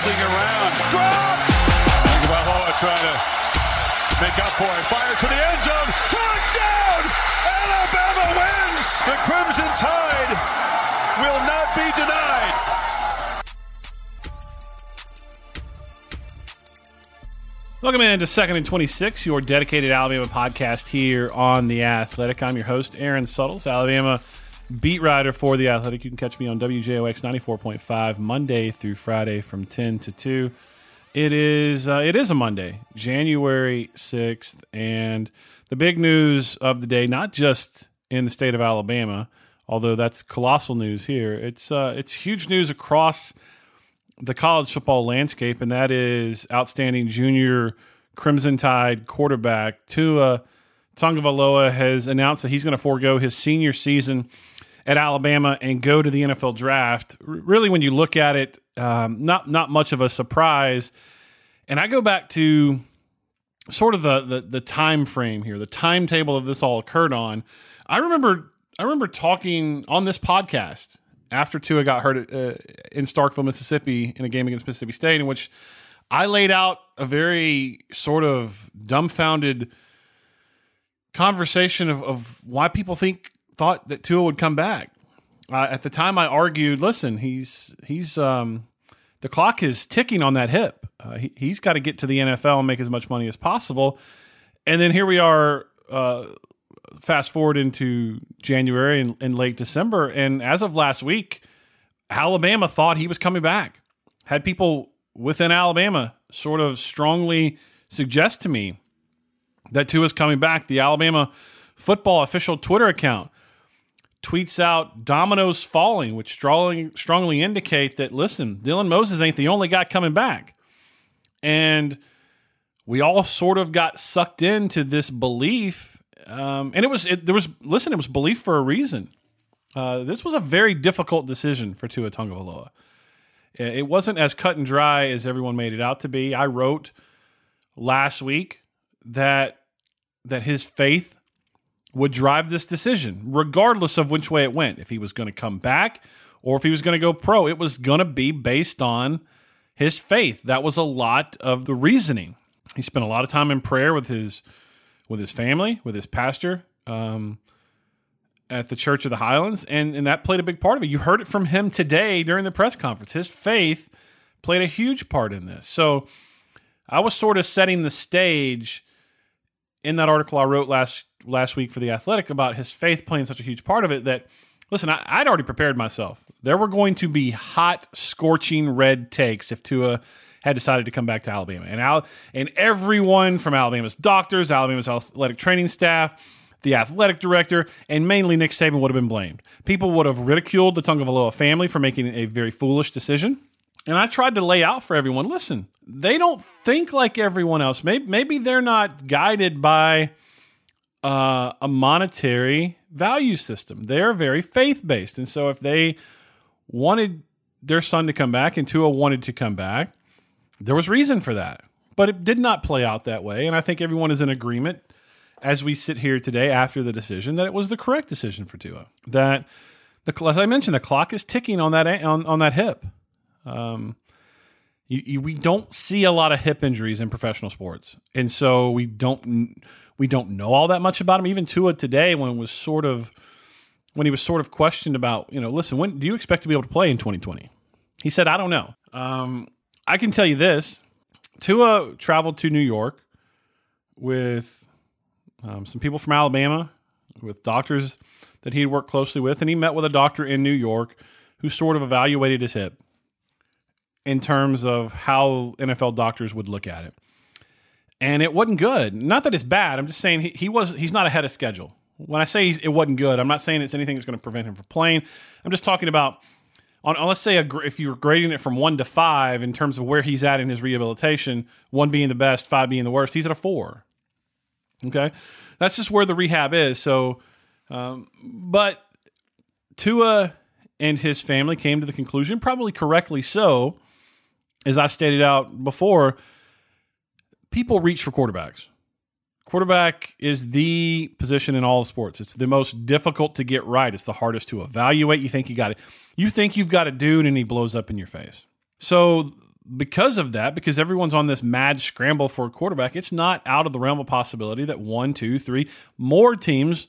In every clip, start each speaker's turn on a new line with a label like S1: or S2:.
S1: bouncing around. Dropped! Tagovailoa trying to make up for it. Fires to the end zone. Touchdown! Alabama wins! The Crimson Tide will not be denied.
S2: Welcome into Second and 26, your dedicated Alabama podcast here on The Athletic. I'm your host, Aaron Suttles, Alabama beat writer for The Athletic. You can catch me on WJOX 94.5 Monday through Friday from 10 to 2. It is uh, it is a Monday, January 6th, and the big news of the day, not just in the state of Alabama, although that's colossal news here. It's uh, it's huge news across – the college football landscape, and that is outstanding junior Crimson Tide quarterback Tua Tagovailoa has announced that he's going to forego his senior season at Alabama and go to the NFL draft. Really, when you look at it, um, not not much of a surprise. And I go back to sort of the, the the time frame here, the timetable of this all occurred on. I remember I remember talking on this podcast after Tua got hurt uh, in Starkville, Mississippi, in a game against Mississippi State, in which I laid out a very sort of dumbfounded conversation of, of why people think thought that Tua would come back. Uh, at the time, I argued, listen, he's he's um, the clock is ticking on that hip. Uh, he, he's got to get to the NFL and make as much money as possible. And then here we are, uh, fast forward into January and, late December, and as of last week, Alabama thought he was coming back. Had people within Alabama sort of strongly suggest to me that Tua is coming back. The Alabama football official Twitter account tweets out dominoes falling, which strongly strongly indicate that listen, Dylan Moses ain't the only guy coming back, and we all sort of got sucked into this belief um, and it was it, there was listen, it was belief for a reason. Uh, this was a very difficult decision for Tua Tagovailoa. It wasn't as cut and dry as everyone made it out to be. I wrote last week that that his faith would drive this decision, regardless of which way it went. If he was going to come back or if he was going to go pro, it was going to be based on his faith. That was a lot of the reasoning. He spent a lot of time in prayer with his with his family, with his pastor um, at the Church of the Highlands, and and that played a big part of it. You heard it from him today during the press conference. His faith played a huge part in this. So I was sort of setting the stage in that article I wrote last last week for the Athletic about his faith playing such a huge part of it that listen, I, would already prepared myself. There were going to be hot, scorching red takes if Tua had decided to come back to Alabama. And Al- and everyone from Alabama's doctors, Alabama's athletic training staff, the athletic director, and mainly Nick Saban would have been blamed. People would have ridiculed the Tagovailoa family for making a very foolish decision. And I tried to lay out for everyone listen, they don't think like everyone else. Maybe, maybe they're not guided by uh, a monetary value system. They're very faith based. And so if they wanted their son to come back and Tua wanted to come back, there was reason for that, but it did not play out that way. And I think everyone is in agreement as we sit here today after the decision that it was the correct decision for Tua. That the as I mentioned, the clock is ticking on that on, on that hip. Um, you, you, we don't see a lot of hip injuries in professional sports, and so we don't we don't know all that much about him. Even Tua today, when was sort of when he was sort of questioned about, you know, listen, when do you expect to be able to play in 2020? He said, I don't know. Um, I can tell you this: Tua traveled to New York with um, some people from Alabama, with doctors that he had worked closely with, and he met with a doctor in New York who sort of evaluated his hip in terms of how NFL doctors would look at it. And it wasn't good. Not that it's bad. I'm just saying he, he was he's not ahead of schedule. When I say it wasn't good, I'm not saying it's anything that's going to prevent him from playing. I'm just talking about on, on let's say a, if you were grading it from one to five in terms of where he's at in his rehabilitation, one being the best, five being the worst, he's at a four. Okay, that's just where the rehab is. So, um, but Tua and his family came to the conclusion, probably correctly so, as I stated out before. People reach for quarterbacks. Quarterback is the position in all of sports. It's the most difficult to get right. It's the hardest to evaluate. You think you got it. You think you've got a dude and he blows up in your face. So because of that, because everyone's on this mad scramble for a quarterback, it's not out of the realm of possibility that one, two, three more teams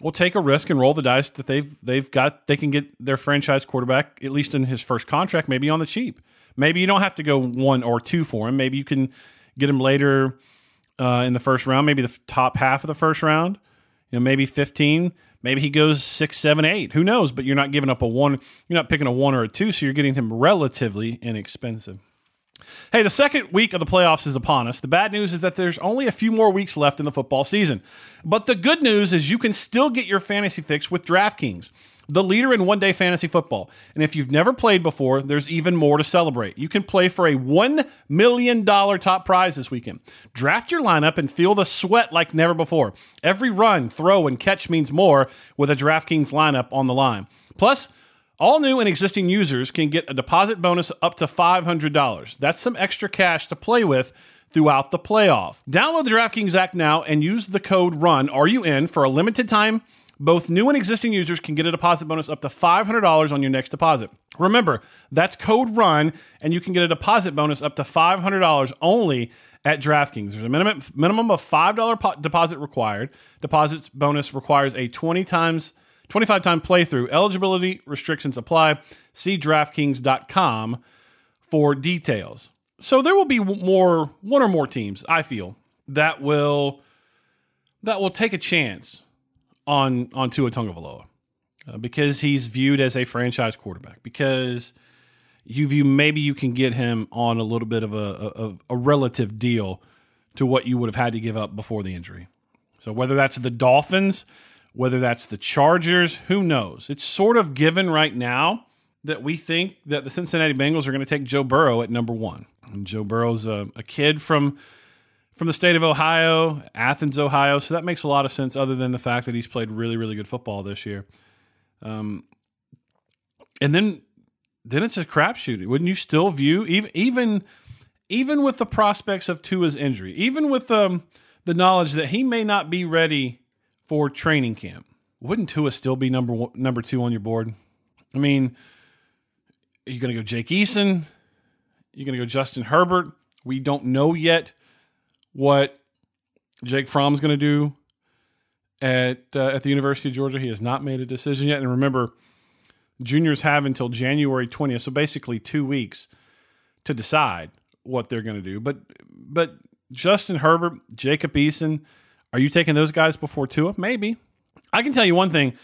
S2: will take a risk and roll the dice that they've they've got they can get their franchise quarterback at least in his first contract maybe on the cheap. Maybe you don't have to go one or two for him. Maybe you can get him later uh, in the first round, maybe the top half of the first round. You know, maybe fifteen. Maybe he goes six, seven, eight. Who knows? But you're not giving up a one. You're not picking a one or a two, so you're getting him relatively inexpensive. Hey, the second week of the playoffs is upon us. The bad news is that there's only a few more weeks left in the football season. But the good news is you can still get your fantasy fix with DraftKings the leader in one day fantasy football. And if you've never played before, there's even more to celebrate. You can play for a $1 million top prize this weekend. Draft your lineup and feel the sweat like never before. Every run, throw, and catch means more with a DraftKings lineup on the line. Plus, all new and existing users can get a deposit bonus up to $500. That's some extra cash to play with throughout the playoff. Download the DraftKings app now and use the code RUN, R U N, for a limited time both new and existing users can get a deposit bonus up to $500 on your next deposit. Remember, that's code RUN, and you can get a deposit bonus up to $500 only at DraftKings. There's a minimum, minimum of $5 po- deposit required. Deposits bonus requires a 20 times 25 time playthrough. Eligibility restrictions apply. See DraftKings.com for details. So there will be more one or more teams, I feel, that will that will take a chance on on Tua Tagovailoa uh, because he's viewed as a franchise quarterback. Because you view maybe you can get him on a little bit of a, a, a relative deal to what you would have had to give up before the injury. So whether that's the Dolphins, whether that's the Chargers, who knows? It's sort of given right now that we think that the Cincinnati Bengals are going to take Joe Burrow at number one. And Joe Burrow's a, a kid from from the state of Ohio, Athens, Ohio. So that makes a lot of sense, other than the fact that he's played really, really good football this year. Um, and then, then it's a crapshoot. Wouldn't you still view even even even with the prospects of Tua's injury, even with um, the knowledge that he may not be ready for training camp? Wouldn't Tua still be number one, number two on your board? I mean, are you going to go Jake Eason? You're going to go Justin Herbert? We don't know yet what Jake Fromm's going to do at uh, at the University of Georgia. He has not made a decision yet. And remember, juniors have until January 20th, so basically two weeks to decide what they're going to do. But but Justin Herbert, Jacob Eason, are you taking those guys before Tua? Maybe. I can tell you one thing: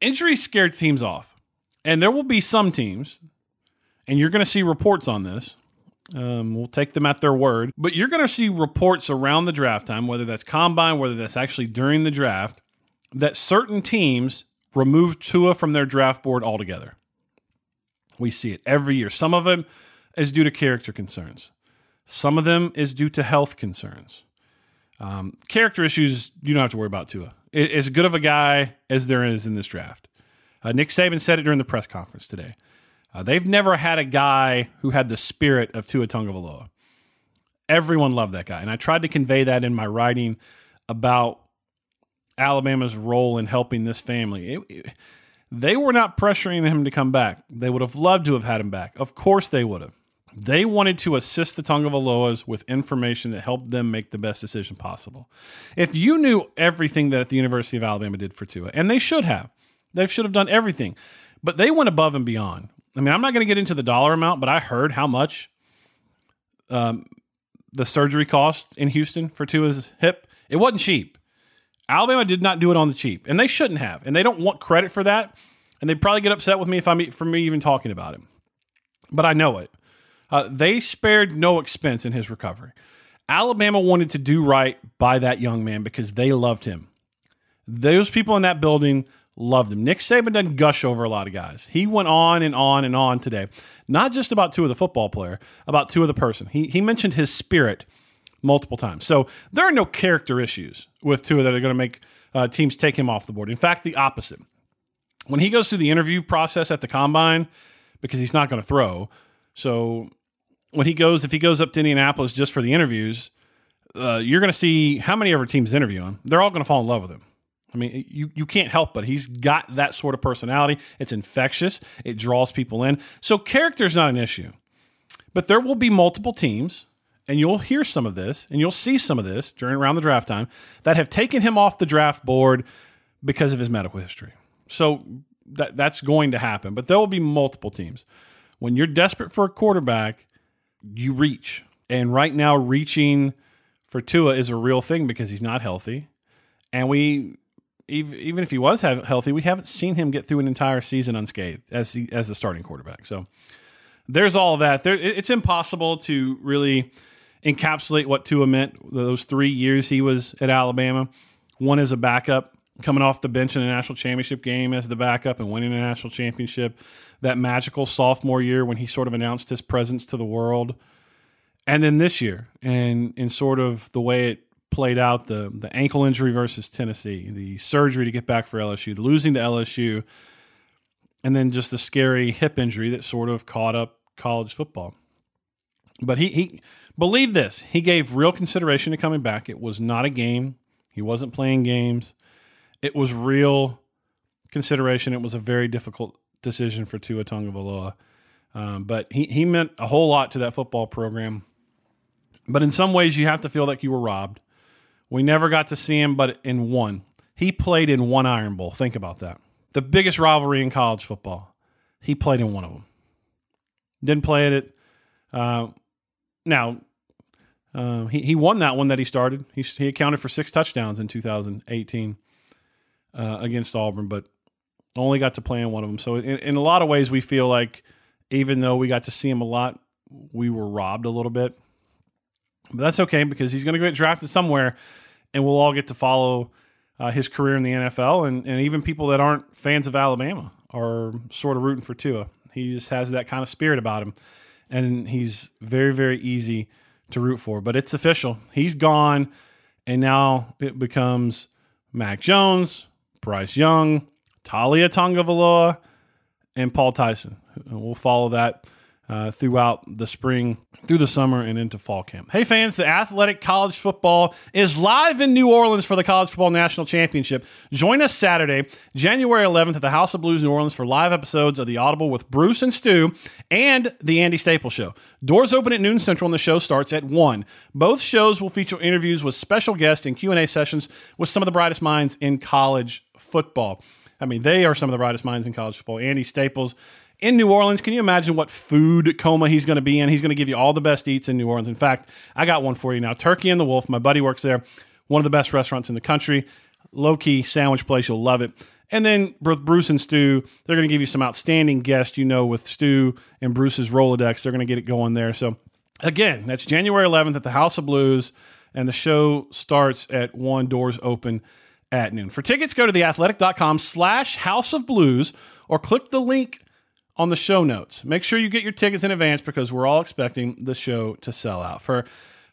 S2: injuries scare teams off, and there will be some teams, and you're going to see reports on this um, we'll take them at their word. But you're going to see reports around the draft time, whether that's combine, whether that's actually during the draft, that certain teams remove Tua from their draft board altogether. We see it every year. Some of them is due to character concerns. Some of them is due to health concerns. Um, character issues, you don't have to worry about Tua. as good of a guy as there is in this draft. Uh, Nick Saban said it during the press conference today. Uh, they've never had a guy who had the spirit of Tua Tagovailoa. Everyone loved that guy, and I tried to convey that in my writing about Alabama's role in helping this family. It, it, they were not pressuring him to come back. They would have loved to have had him back. Of course, they would have. They wanted to assist the Tagovailoas with information that helped them make the best decision possible. If you knew everything that the University of Alabama did for Tua, and they should have, they should have done everything, but they went above and beyond. I mean, I'm not going to get into the dollar amount, but I heard how much um, the surgery cost in Houston for Tua's hip. It wasn't cheap. Alabama did not do it on the cheap, and they shouldn't have, and they don't want credit for that. And they'd probably get upset with me if I'm for me even talking about it. But I know it. Uh, they spared no expense in his recovery. Alabama wanted to do right by that young man because they loved him. Those people in that building Loved him. Nick Saban doesn't gush over a lot of guys. He went on and on and on today, not just about Tua the football player, about Tua the person. He he mentioned his spirit multiple times. So there are no character issues with Tua that are going to make uh, teams take him off the board. In fact, the opposite. When he goes through the interview process at the combine, because he's not going to throw, so when he goes, if he goes up to Indianapolis just for the interviews, uh, you're going to see how many ever teams interview him. They're all going to fall in love with him. I mean, you, you can't help but he's got that sort of personality. It's infectious. It draws people in. So character is not an issue. But there will be multiple teams, and you'll hear some of this, and you'll see some of this during around the draft time that have taken him off the draft board because of his medical history. So that that's going to happen. But there will be multiple teams. When you're desperate for a quarterback, you reach. And right now, reaching for Tua is a real thing because he's not healthy. And we, even if he was healthy, we haven't seen him get through an entire season unscathed as he, as the starting quarterback. So there's all of that. There, it's impossible to really encapsulate what Tua meant those three years he was at Alabama. One as a backup, coming off the bench in a national championship game as the backup and winning a national championship. That magical sophomore year when he sort of announced his presence to the world. And then this year, and in sort of the way it played out the the ankle injury versus Tennessee, the surgery to get back for LSU, the losing to LSU, and then just the scary hip injury that sort of caught up college football. But he he believe this, he gave real consideration to coming back. It was not a game. He wasn't playing games. It was real consideration. It was a very difficult decision for Tua Tagovailoa. Um, but he, he meant a whole lot to that football program. But in some ways, you have to feel like you were robbed. We never got to see him, but in one. He played in one Iron Bowl. Think about that. The biggest rivalry in college football. He played in one of them. Didn't play at it. Uh, now, uh, he, he won that one that he started. He, he accounted for six touchdowns in 2018 uh, against Auburn, but only got to play in one of them. So, in, in a lot of ways, we feel like even though we got to see him a lot, we were robbed a little bit. But that's okay because he's going to get drafted somewhere, and we'll all get to follow uh, his career in the NFL. And, and even people that aren't fans of Alabama are sort of rooting for Tua. He just has that kind of spirit about him, and he's very, very easy to root for. But it's official. He's gone, and now it becomes Mac Jones, Bryce Young, Taulia Tagovailoa, and Paul Tyson. We'll follow that uh, throughout the spring, through the summer, and into fall camp. Hey, fans, the Athletic College Football is live in New Orleans for the College Football National Championship. Join us Saturday, January 11th at the House of Blues New Orleans for live episodes of The Audible with Bruce and Stu and The Andy Staples Show. Doors open at noon central and the show starts at 1. Both shows will feature interviews with special guests and Q&A sessions with some of the brightest minds in college football. I mean, they are some of the brightest minds in college football. Andy Staples in New Orleans. Can you imagine what food coma he's going to be in? He's going to give you all the best eats in New Orleans. In fact, I got one for you now Turkey and the Wolf. My buddy works there, one of the best restaurants in the country. Low key sandwich place. You'll love it. And then Bruce and Stu, they're going to give you some outstanding guests, you know, with Stu and Bruce's Rolodex. They're going to get it going there. So, again, that's January 11th at the House of Blues, and the show starts at 1, doors open at noon. For tickets, go to theathletic.com slash House of Blues or click the link on the show notes. Make sure you get your tickets in advance because we're all expecting the show to sell out. For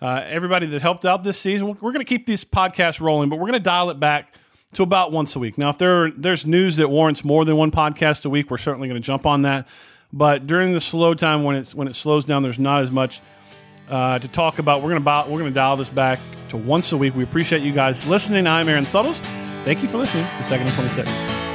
S2: uh, everybody that helped out this season, we're going to keep these podcasts rolling, but we're going to dial it back to about once a week. Now, if there there's news that warrants more than one podcast a week, we're certainly going to jump on that. But during the slow time when it's when it slows down, there's not as much uh, to talk about. We're gonna we're gonna dial this back to once a week. We appreciate you guys listening. I'm Aaron Suttles. Thank you for listening to Second and Twenty Six.